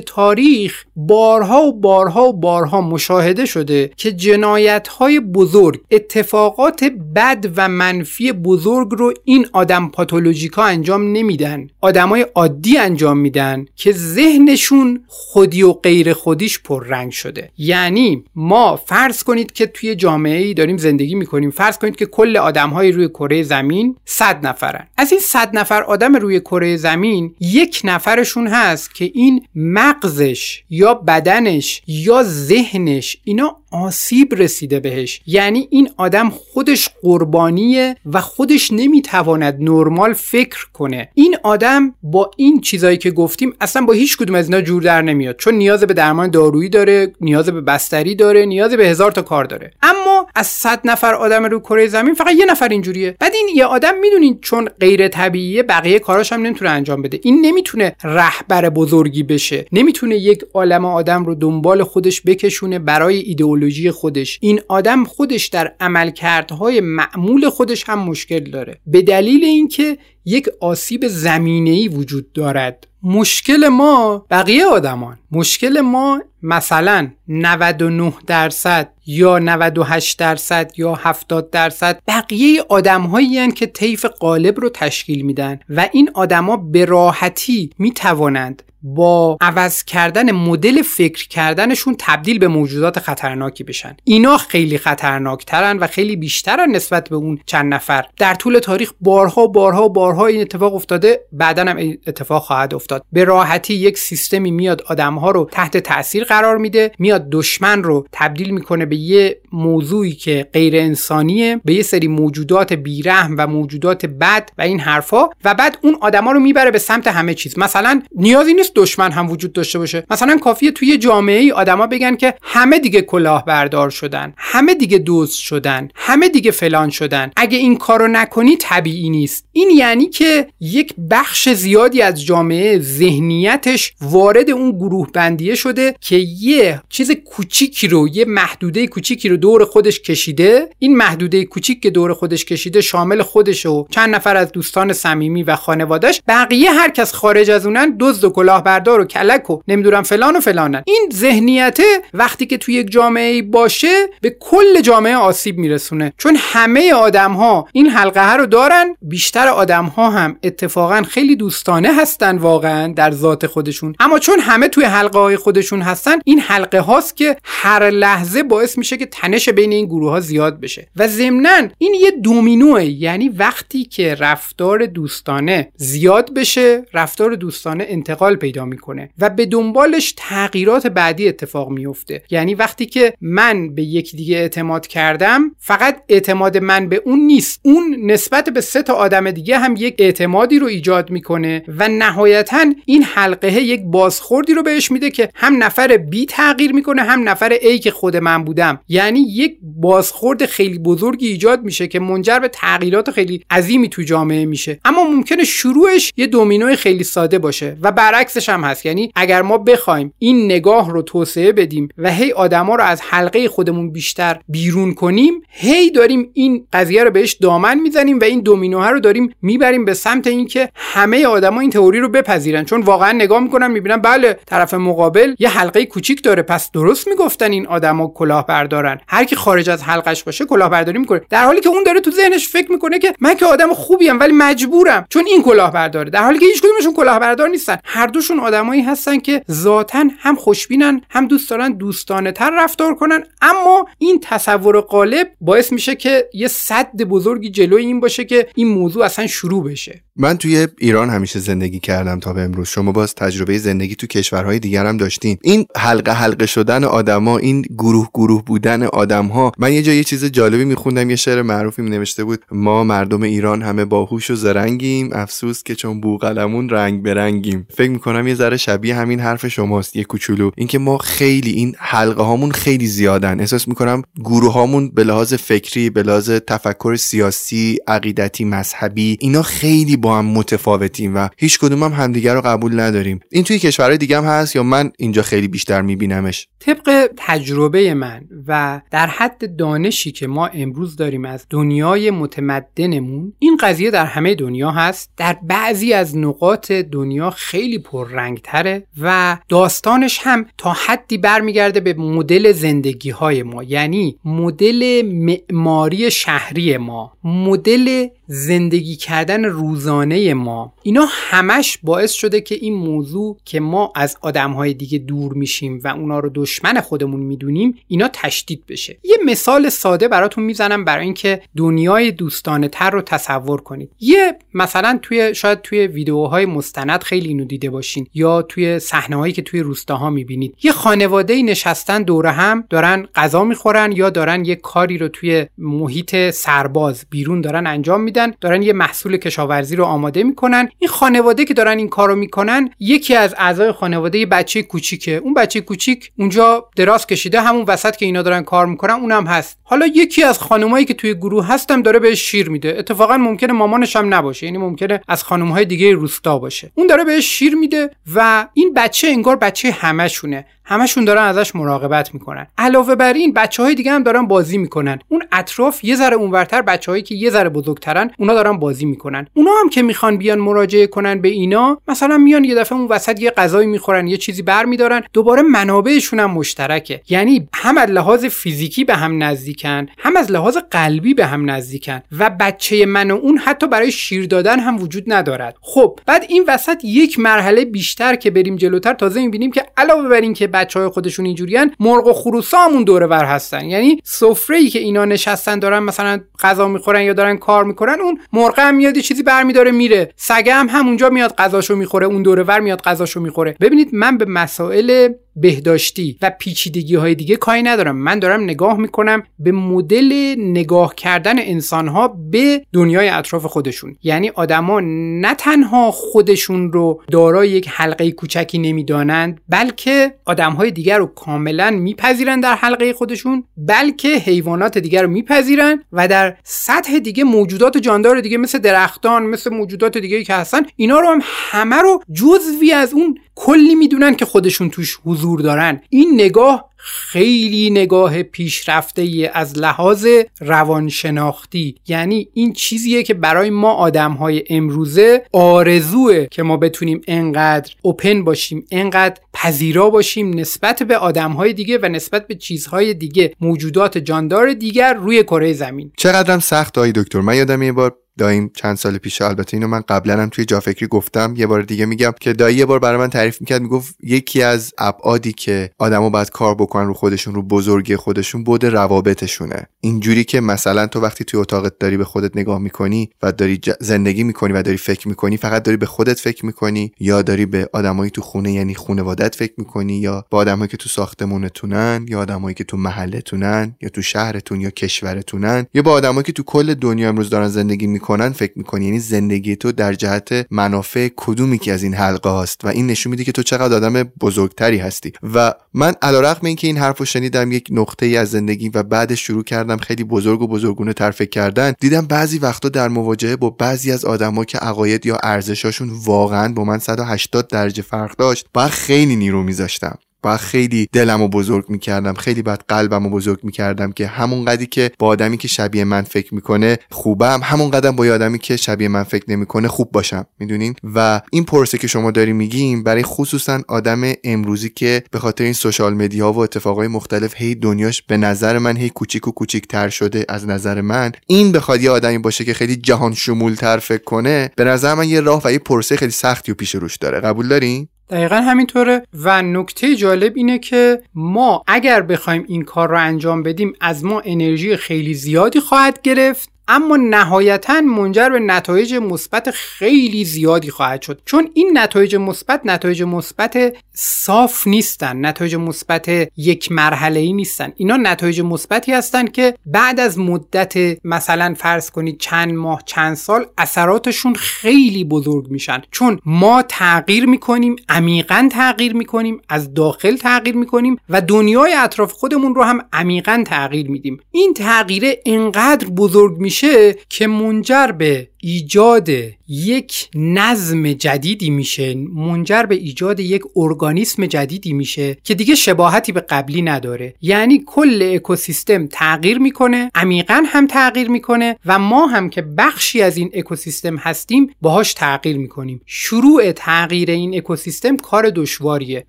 تاریخ بارها و بارها و بارها مشاهده شده که جنایت های بزرگ اتفاقات بد و منفی بزرگ رو این آدم پاتولوژیکا انجام نمیدن. آدمای عادی انجام میدن که ذهنشون خودی و غیر خودیش پررنگ شده. یعنی ما فرض کنید که توی جامعه ای داریم زندگی می‌کنیم. فرض کنید که کل آدم روی کره زمین 100 نفرن. از این 100 نفر آدم روی کره زمین یک نفرشون هست که این مغزش یا بدنش یا ذهنش اینا آسیب رسیده بهش. یعنی این آدم خودش قربانیه و خودش نمی‌تواند نرمال فکر کنه. این آدم با این چیزایی که گفتیم اصلا با هیچ کدوم از اینا جور در نمیاد. چون نیاز به درمان دارویی داره نیاز به بستری داره نیاز به هزار تا کار داره. اما از صد نفر آدم رو کره زمین فقط یه نفر اینجوریه. بعد این یه آدم می‌دونین چون غیر طبیعیه بقیه کاراش هم نمی‌تونه انجام بده. این نمی‌تونه رهبر بزرگی بشه. نمی‌تونه یک عالم آدم رو دنبال خودش بکشونه برای ایدئولوژی خودش. این آدم خودش در عملکردهای معمول خودش هم مشکل داره. به دلیل اینکه یک آسیب زمینه‌ای وجود دارد. مشکل ما بقیه آدمان. مشکل ما مثلا 99 درصد یا 98 درصد یا 70 درصد بقیه آدم هایی که طیف قالب رو تشکیل میدن و این آدما به راحتی می توانند با عوض کردن مدل فکر کردنشون تبدیل به موجودات خطرناکی بشن. اینا خیلی خطرناکترن و خیلی بیشترن نسبت به اون چند نفر. در طول تاریخ بارها بارها بارها این اتفاق افتاده. بعدا هم اتفاق خواهد افتاد. به راحتی یک سیستمی میاد آدمها رو تحت تاثیر قرار میده. میاد دشمن رو تبدیل می‌کنه به یه موضوعی که غیر انسانیه به یه سری موجودات بیرحم و موجودات بد و این حرفا. و بعد اون آدما رو می‌بره به سمت همه چیز. مثلا نیازی نیست دشمن هم وجود داشته باشه. مثلا کافیه توی جامعه ای آدما بگن که همه دیگه کلاهبردار شدن همه دیگه دوست شدن همه دیگه فلان شدن. اگه این کارو نکنی طبیعی نیست. این یعنی که یک بخش زیادی از جامعه ذهنیتش وارد اون گروه بندیه شده که یه چیز کوچیکی رو یه محدوده کوچیکی رو دور خودش کشیده. این محدوده کوچیک که دور خودش کشیده شامل خودش و چند نفر از دوستان صمیمی و خانوادهش بقیه هر کس خارج از اونن دزد و کلاهبردار و کلک و نمی‌دونم فلان و فلانن. این ذهنیت وقتی که توی یک جامعه باشه به کل جامعه آسیب میرسونه. چون همه آدم ها این حلقه رو دارن بیشتر آدم ها هم اتفاقا خیلی دوستانه هستن واقعا در ذات خودشون. اما چون همه توی حلقه های خودشون هستن این حلقه هاست که هر لحظه باعث میشه که تنش بین این گروه ها زیاد بشه. و ضمنا این یه دومینوه یعنی وقتی که رفتار دوستانه زیاد بشه رفتار دوستانه انتقال پیدا می‌کنه و به دنبالش تغییرات بعدی اتفاق میفته یعنی وقتی که من به یک دیگه اعتماد کردم فقط اعتماد من به اون نیست. اون نسبت به سه تا آدم دیگه هم یک اعتمادی رو ایجاد می‌کنه و نهایتا این حلقه یک بازخوردی رو بهش میده که هم نفر بی تغییر می‌کنه هم نفر ای که خود من بودم. یعنی یک بازخورد خیلی بزرگی ایجاد میشه که منجر به تغییرات خیلی عظیمی تو جامعه میشه. اما ممکنه شروعش یه دومینوی خیلی ساده باشه و برعکسش هم هست. یعنی اگر ما بخوایم این نگاه رو توسعه بدیم و هی آدما رو از حلقه خودمون بیشتر بیرون کنیم هی داریم این قضیه رو بهش دامن می‌زنیم و این دومینوها رو داریم می‌بریم به سمت اینکه همه آدما این تئوری رو بپذیرن. چون واقعا نگاه می‌کنن می‌بینن بله طرف مقابل یه حلقه کوچیک داره. پس درست می‌گفتن این آدما کلاهبردارن. هر کی خارج از حلقش باشه کلاهبرداری می‌کنه. در حالی که اون داره تو ذهنش فکر می‌کنه که من که آدم خوبی ام ولی مجبورم. چون این کلاهبرداره. در حالی که هیچ کدومشون کلاهبردار نیستن. هر دوشون آدمایی هستن که ذاتا هم خوشبینن هم دوست دارن دوستانه تر رفتار کنن. اما این تصور قالب باعث میشه که یه صد بزرگی جلوی این باشه که این موضوع اصلا شروع بشه. من توی ایران همیشه زندگی کردم تا به امروز. شما باز تجربه زندگی تو کشورهای دیگر هم داشتین. این حلقه حلقه شدن آدما این گروه گروه بودن آدمها من یه جا یه چیز جالبی میخوندم یه شعر معروفی نوشته بود ما مردم ایران همه باهوش و زرنگیم افسوس که چون بوقلمون رنگ برنگیم فکر می‌کنم یه ذره شبیه همین حرف شماست یه کوچولو. اینکه ما خیلی این حلقه هامون خیلی زیادن. احساس می‌کنم گروه هامون به لحاظ فکری به لحاظ تفکر سیاسی عقیدتی مذهبی اینا خیلی با هم متفاوتیم و هیچ کدوم هم همدیگر رو قبول نداریم. این توی کشورهای دیگه هم هست یا من اینجا خیلی بیشتر میبینمش؟ طبق تجربه من و در حد دانشی که ما امروز داریم از دنیای متمدنمون این قضیه در همه دنیا هست. در بعضی از نقاط دنیا خیلی پررنگتره و داستانش هم تا حدی برمیگرده به مدل زندگی های ما یعنی مدل معماری شهری ما مدل زندگی کردن روزانه ما. اینا همش باعث شده که این موضوع که ما از آدمهای دیگه دور میشیم و اونا رو دشمن خودمون می‌دونیم اینا تشدید بشه. یه مثال ساده براتون می‌زنم برای اینکه دنیای دوستانه تر رو تصور کنید. یه مثلا توی شاید توی ویدیوهای مستند خیلی اینو دیده باشین یا توی صحنه که توی روستاها می‌بینید. یه خانواده نشستن دور هم دارن غذا می‌خورن یا دارن یه کاری رو توی محیط سرباز بیرون دارن انجام میدن. دارن یه محصول کشاورزی رو آماده می‌کنن. این خانواده که دارن این کارو می‌کنن یکی از اعضای خانواده یه بچه کوچیکه. اون بچه کوچیک اونجا دراز کشیده همون وسط که اینا دارن کار می‌کنن اونم هست. حالا یکی از خانمایی که توی گروه هستم داره بهش شیر میده. اتفاقا ممکنه مامانش هم نباشه یعنی ممکنه از خانمهای دیگه روستا باشه. اون داره بهش شیر میده و این بچه انگار بچه همشونه همشون دارن ازش مراقبت می‌کنن. علاوه بر این بچه های دیگه هم دارن بازی می‌کنن. اون اطراف یه ذره اونورتر بچههایی که یه ذره بزرگترن اونا دارن بازی می‌کنن. اونا هم که می‌خوان بیان مراجعه کنن به اینا مثلا میان یه دفعه اون وسط یه غذایی می‌خورن یه چیزی برمیدارن دوباره منابعشون هم مشترکه. یعنی هم از لحاظ فیزیکی به هم نزدیکن هم از لحاظ قلبی به هم نزدیکن و بچه من و اون حتی برای شیر دادن هم وجود ندارد. خب بعد این وسط یک مرحله بیشتر که بریم جلوتر تازه می‌بینیم که علاوه بر اینکه بچه های خودشون اینجوریان مرغ و خروسا همون دوره ور هستن. یعنی سفره ای که اینا نشستن دارن مثلا غذا می‌خورن یا دارن کار می‌کنن اون مرغ هم میاد چیزی برمیداره میره. سگه هم همونجا میاد غذاشو می‌خوره اون دوره ور میاد غذاشو می‌خوره. ببینید من به مسائل بهداشتی و پیچیدگی های دیگه کاری ندارم. من دارم نگاه می‌کنم به مدل نگاه کردن انسان ها به دنیای اطراف خودشون. یعنی آدما نه تنها خودشون رو دارای یک حلقه کوچکی نمی‌دانند بلکه آدم های دیگر رو کاملا میپذیرن در حلقه خودشون بلکه حیوانات دیگر رو میپذیرن و در سطح دیگه موجودات جاندار دیگه مثل درختان مثل موجودات دیگه که هستن اینا رو هم همه رو جزوی از اون کلی می‌دونن که خودشون توش حضور دارن. این نگاه خیلی نگاه پیشرفته از لحاظ روانشناختی. یعنی این چیزیه که برای ما آدم های امروزه آرزوه که ما بتونیم انقدر اوپن باشیم انقدر پذیرا باشیم نسبت به آدم های دیگه و نسبت به چیزهای دیگه موجودات جاندار دیگر روی کره زمین. چقدرم سخت آی دکتر من یادم یه بار داییم چند سال پیش البته اینو من قبلا هم توی جافکری گفتم یه بار دیگه میگم که دایی یه بار برای من تعریف می‌کرد می‌گفت یکی از ابعادی که آدما باید کار بکنن رو خودشون رو بزرگی خودشون بود روابطشونه. اینجوری که مثلا تو وقتی توی اتاقت داری به خودت نگاه می‌کنی و داری زندگی می‌کنی و داری فکر می‌کنی فقط داری به خودت فکر می‌کنی یا داری به آدمایی تو خونه یعنی خونوادت فکر می‌کنی یا با آدمایی که تو ساختمونتونن یا آدمایی که تو محلتونن یا تو شهرتون یا کشورتونن یا با آدمایی که تو کل دنیا امروز دارن زندگی فکر می‌کنی؟ یعنی زندگی تو در جهت منافع کدومی که از این حلقه هاست؟ و این نشون میده که تو چقدر آدم بزرگتری هستی. و من علیرغم اینکه این حرفو شنیدم یک نقطه ای از زندگی و بعدش شروع کردم خیلی بزرگ و بزرگونه تر فکر کردن دیدم بعضی وقتا در مواجهه با بعضی از آدما که عقاید یا ارزشاشون واقعا با من 180 درجه فرق داشت با خیلی نیرو میذاشتم. با خیلی دلمو بزرگ می‌کردم. خیلی بعد قلبمو بزرگ می‌کردم که همون قدی که با آدمی که شبیه من فکر می‌کنه خوبم همون قدم با آدمی که شبیه من فکر نمی‌کنه خوب باشم. می‌دونین؟ و این پرسه که شما داری میگیم برای خصوصا آدم امروزی که به خاطر این سوشال مدیا و اتفاقای مختلف هی دنیاش به نظر من هی کوچیک و کوچیک تر شده از نظر من این بخواد یه آدمی باشه که خیلی جهان شمول تر فکر کنه به نظر من یه راه و یه پرسه خیلی سختی و پیش روش داره. قبول دارین؟ دقیقا همینطوره. و نکته جالب اینه که ما اگر بخوایم این کار رو انجام بدیم از ما انرژی خیلی زیادی خواهد گرفت. اما نهایتا منجر به نتایج مثبت خیلی زیادی خواهد شد. چون این نتایج مثبت نتایج مثبت صاف نیستن نتایج مثبت یک مرحله ای نیستن. اینا نتایج مثبتی هستند که بعد از مدت مثلا فرض کنید چند ماه چند سال اثراتشون خیلی بزرگ میشن. چون ما تغییر می‌کنیم عمیقا تغییر می‌کنیم از داخل تغییر می‌کنیم و دنیای اطراف خودمون رو هم عمیقا تغییر میدیم. این تغییر انقدر بزرگ میشه میشه که منجر به ایجاد یک نظم جدیدی میشه منجر به ایجاد یک ارگانیسم جدیدی میشه که دیگه شباهتی به قبلی نداره. یعنی کل اکوسیستم تغییر می‌کنه عمیقا هم تغییر می‌کنه و ما هم که بخشی از این اکوسیستم هستیم باهاش تغییر می‌کنیم. شروع تغییر این اکوسیستم کار دشواریه.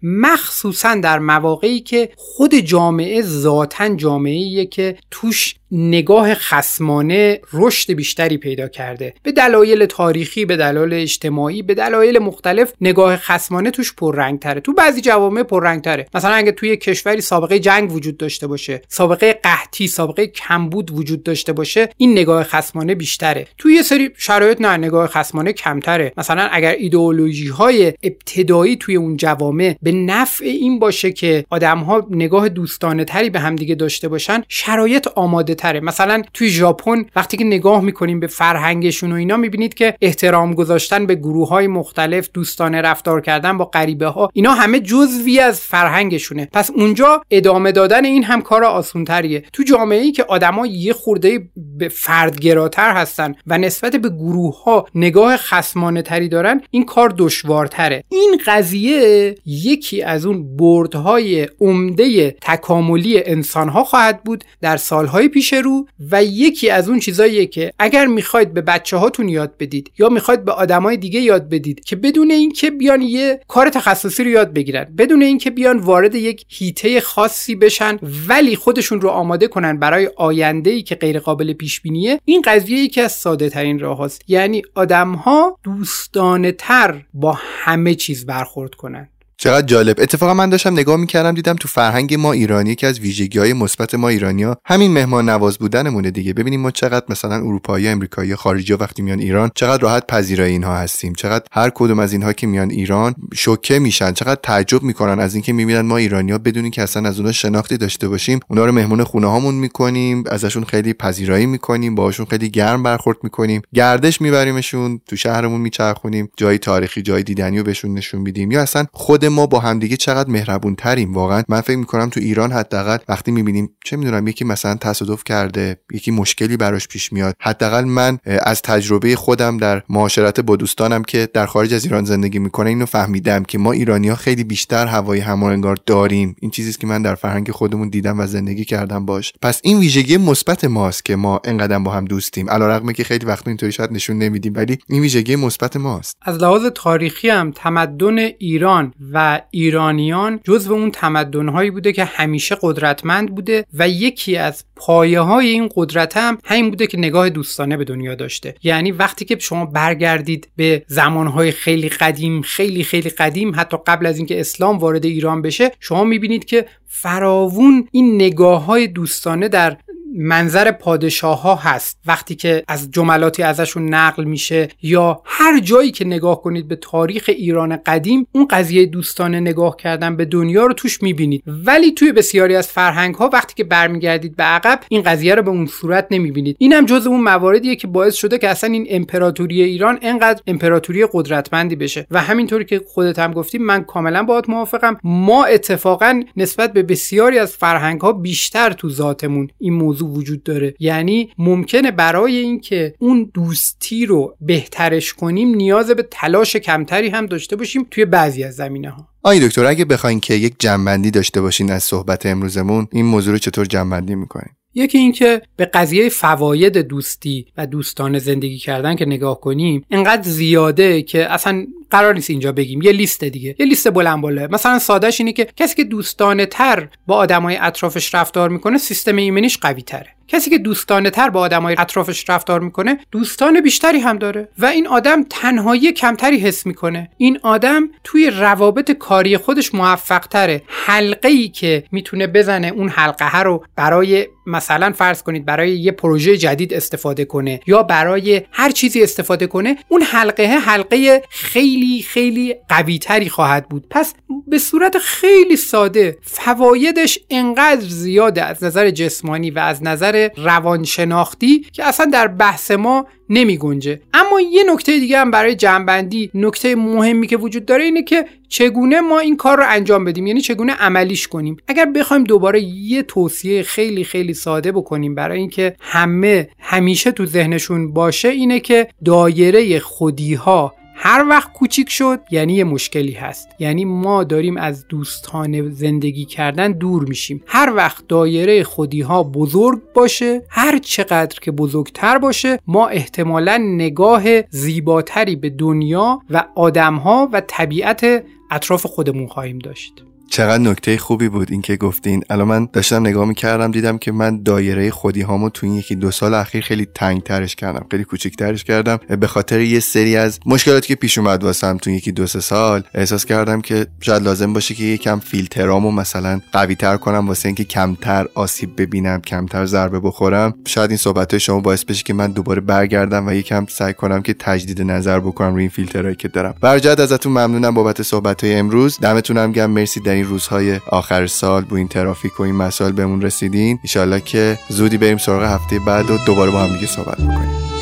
مخصوصا در مواقعی که خود جامعه ذاتا جامعه که توش نگاه خسمانه رشد بیشتری پیدا کرده. به دلایل تاریخی به دلایل اجتماعی به دلایل مختلف نگاه خسمانه توش پررنگ تره تو بعضی جوامع پررنگ تره مثلا اگه توی کشوری سابقه جنگ وجود داشته باشه سابقه قحطی سابقه کمبود وجود داشته باشه این نگاه خسمانه بیشتره. توی یه سری شرایط نه نگاه خسمانه کمتره. مثلا اگر ایدئولوژی های ابتدایی توی اون جوامع به نفع این باشه که آدم ها نگاه دوستانه تری به همدیگه داشته باشن شرایط آماده تره مثلا توی ژاپن وقتی که نگاه می‌کنیم به فرهنگشون و اینا می‌بینید که احترام گذاشتن به گروه های مختلف دوستانه رفتار کردن با غریبه ها اینا همه جزوی از فرهنگشونه. پس اونجا ادامه دادن این هم کار آسونتریه. تو جامعه ای که آدما یه خورده به فردگراتر هستن و نسبت به گروه ها نگاه خسمانه تری دارن این کار دشوارتره. این قضیه یکی از اون بردهای عمده تکاملی انسان ها خواهد بود در سالهای پیش رو و یکی از اون چیزاییه که اگر می‌خواید به بچه هاتون یاد بدید یا می‌خواید به آدمای دیگه یاد بدید که بدون اینکه بیان یه کار تخصصی رو یاد بگیرن بدون اینکه بیان وارد یک هیته خاصی بشن ولی خودشون رو آماده کنن برای آینده ای که غیر قابل پیش بینیه این قضیه یکی از ساده ترین راه هست. یعنی آدم ها دوستانه تر با همه چیز برخورد کنن چقدر جالب. اتفاقا من داشتم نگاه می‌کردم دیدم تو فرهنگ ما ایرانی که از ویژگی های مثبت ما ایرانیا همین مهمان نواز بودنمونه دیگه. ببینیم ما چقدر مثلا اروپایی امریکایی خارجی وقتی میان ایران چقدر راحت پذیرای اینها هستیم. چقدر هر کدوم از اینها که میان ایران شوکه میشن. چقدر تعجب می‌کنن از اینکه می‌بینن ما ایرانیا بدونی که اصلا از اونها شناختی داشته باشیم. اونا رو مهمون خونه هامون می‌کنیم ازشون خیلی پذیرایی می‌کنیم باهاشون خیلی گرم برخورد می‌کنیم. گردش میبریمشون تو شهرمون میچرخونیم جای تاریخی جای دیدنی بهشون نشون میدیم. یا اصلا خود ما با همدیگه چقدر مهربون تریم واقعا من فکر می‌کنم تو ایران حداقل وقتی می‌بینیم چه می‌دونم یکی مثلا تصادف کرده یکی مشکلی براش پیش میاد. حداقل من از تجربه خودم در معاشرت با دوستانم که در خارج از ایران زندگی می‌کنه اینو فهمیدم که ما ایرانی ها خیلی بیشتر هوای همانگار داریم. این چیزی که من در فرهنگ خودمون دیدم و زندگی کردم باش. پس این ویژگی مثبت ماست که ما انقدر با هم دوستیم. علیرغم که خیلی وقت اینطوری شاید نشون نمیدیم ولی این ویژگی مثبت ماست. از لحاظ تاریخی هم تمدن ایران و ایرانیان جزو اون تمدنهایی بوده که همیشه قدرتمند بوده و یکی از پایه های این قدرت هم همین بوده که نگاه دوستانه به دنیا داشته. یعنی وقتی که شما برگردید به زمانهای خیلی قدیم خیلی خیلی قدیم حتی قبل از اینکه اسلام وارد ایران بشه شما می‌بینید که فراوون این نگاه های دوستانه در منظر پادشاه ها هست. وقتی که از جملاتی ازشون نقل میشه یا هر جایی که نگاه کنید به تاریخ ایران قدیم اون قضیه دوستانه نگاه کردن به دنیا رو توش می‌بینید. ولی توی بسیاری از فرهنگ ها وقتی که برمیگردید به عقب این قضیه رو به اون صورت نمی‌بینید. اینم جز اون مواردیه که باعث شده که اصلا این امپراتوری ایران انقدر امپراتوری قدرتمندی بشه. و همینطوری که خودت هم گفتی من کاملا باهات موافقم. ما اتفاقا نسبت به بسیاری از فرهنگ ها بیشتر تو ذاتمون این موضوع وجود داره. یعنی ممکنه برای اینکه اون دوستی رو بهترش کنیم نیاز به تلاش کمتری هم داشته باشیم توی بعضی از زمینه ها آی دکتر اگه بخواین که یک جنبندی داشته باشین از صحبت امروزمون این موضوع رو چطور جنبندی می‌کنین؟ یکی اینکه به قضیه فواید دوستی و دوستانه زندگی کردن که نگاه کنیم انقدر زیاده که اصلا قرار نیست اینجا بگیم یه لیست دیگه یه لیست بلند بالا. مثلا سادهش اینه که کسی که دوستانه تر با آدمای اطرافش رفتار می‌کنه سیستم ایمنیش قوی تره کسی که دوستانه تر با آدمای اطرافش رفتار می‌کنه دوستان بیشتری هم داره و این آدم تنهایی کمتری حس می‌کنه. این آدم توی روابط کاری خودش موفق تره حلقه ای که می‌تونه بزنه اون حلقه رو برای مثلا فرض کنید برای یه پروژه جدید استفاده کنه یا برای هر چیزی استفاده کنه اون حلقه حلقه خیلی خیلی قوی تری خواهد بود. پس به صورت خیلی ساده فوایدش انقدر زیاده از نظر جسمانی و از نظر روانشناختی که اصلا در بحث ما نمی گنجه. اما یه نکته دیگه هم برای جنبندی نکته مهمی که وجود داره اینه که چگونه ما این کار رو انجام بدیم؟ یعنی چگونه عملیش کنیم؟ اگر بخوایم دوباره یه توصیه خیلی خیلی ساده بکنیم برای اینکه همه همیشه تو ذهنشون باشه اینه که دایره خودی ها هر وقت کوچیک شد یعنی یه مشکلی هست. یعنی ما داریم از دوستانه زندگی کردن دور میشیم. هر وقت دایره خودی ها بزرگ باشه هر چقدر که بزرگتر باشه ما احتمالا نگاه زیباتری به دنیا و آدمها و طبیعت اطراف خودمون خواهیم داشت. چقدر نکته خوبی بود این که گفتین. الان من داشتم نگاه می‌کردم دیدم که من دایره خودی هامو تو این یکی دو سال اخیر خیلی تنگ ترش کردم خیلی کوچیک ترش کردم به خاطر یه سری از مشکلاتی که پیش اومد واسم تو یکی دو سه سال احساس کردم که شاید لازم باشه که یکم فیلترامو مثلا قوی تر کنم واسه اینکه کمتر آسیب ببینم کمتر ضربه بخورم. شاید این صحبت شما باعث بشه که من دوباره برگردم و یکم سعی کنم که تجدید نظر بکنم روی این فیلترهایی که دارم. برجت ازتون ممنونم بابت صحبت های امروز. دمتونم گرم. مرسی در این روزهای آخر سال با این ترافیک و این مسائل بهمون رسیدین ان که زودی بریم سراغ هفته بعد و دوباره با هم دیگه صحبت بکنیم.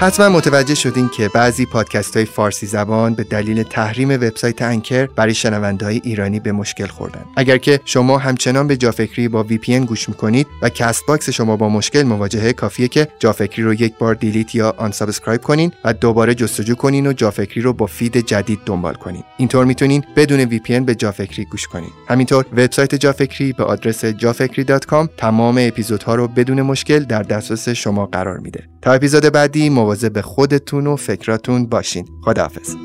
حتما متوجه شدین که بعضی پادکست های فارسی زبان به دلیل تحریم وبسایت Anchor برای شنونده های ایرانی به مشکل خوردن. اگر که شما همچنان به جافکری با VPN گوش می‌کنید و Castbox شما با مشکل مواجهه کافیه که جافکری رو یک بار delete یا unsubscribe کنین و دوباره جستجو کنین و جافکری رو با feed جدید دنبال کنین. اینطور می‌تونین بدون VPN به جافکری گوش کنین. همینطور وبسایت جافکری به آدرس jafekri.com تمام اپیزودها رو بدون مشکل در دسترس شما قرار میده. تا اپیزود بعدی به خودتون و فکراتون باشین. خداحافظ.